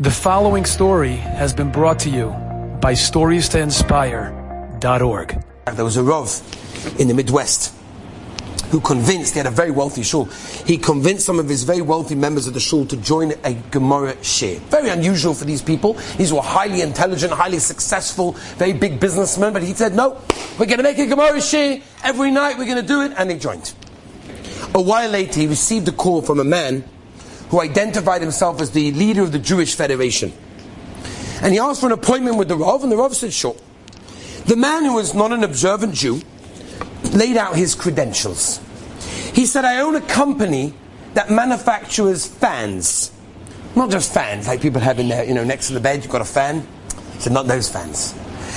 The following story has been brought to you by StoriesToInspire.org. There was a Rav in the Midwest who convinced, he had a very wealthy shul, he convinced some of his very wealthy members of the shul to join a Gemara shiur. Very unusual for these people. These were highly intelligent, highly successful, very big businessmen, but he said, no, we're going to make a Gemara shiur every night, we're going to do it, and they joined. A while later, he received a call from a man who identified himself as the leader of the Jewish Federation. And he asked for an appointment with the Rav, and the Rav said, sure. The man who was not an observant Jew laid out his credentials. He said, I own a company that manufactures fans. Not just fans, like people have in there, you know, next to the bed, you've got a fan. He said, not those fans.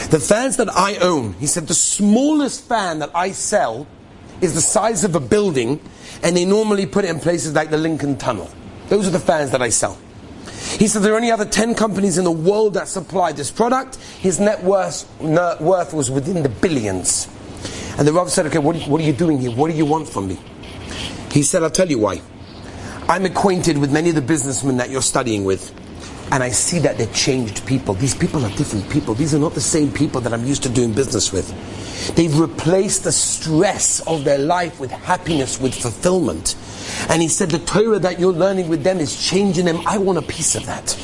The fans that I own, he said, the smallest fan that I sell is the size of a building, and they normally put it in places like the Lincoln Tunnel. Those are the fans that I sell. He said there are only other 10 companies in the world that supply this product. His net worth, net worth was within the billions. And the Rav said, okay, what, what are you doing here? What do you want from me? He said, I'll tell you why. I'm acquainted with many of the businessmen that you're studying with. And I see that they're changed people. These people are different people. These are not the same people that I'm used to doing business with. They've replaced the stress of their life with happiness, with fulfillment. And he said, the Torah that you're learning with them is changing them. I want a piece of that.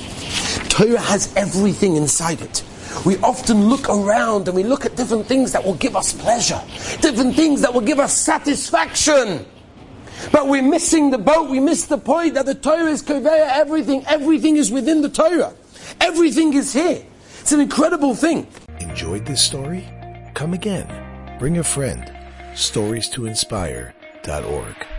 Torah has everything inside it. We often look around and we look at different things that will give us pleasure, different things that will give us satisfaction. But we're missing the boat, we miss the point that the Torah is Koveya everything. Everything is within the Torah. Everything is here. It's an incredible thing. Enjoyed this story? Come again. Bring a friend. Stories to inspire.org.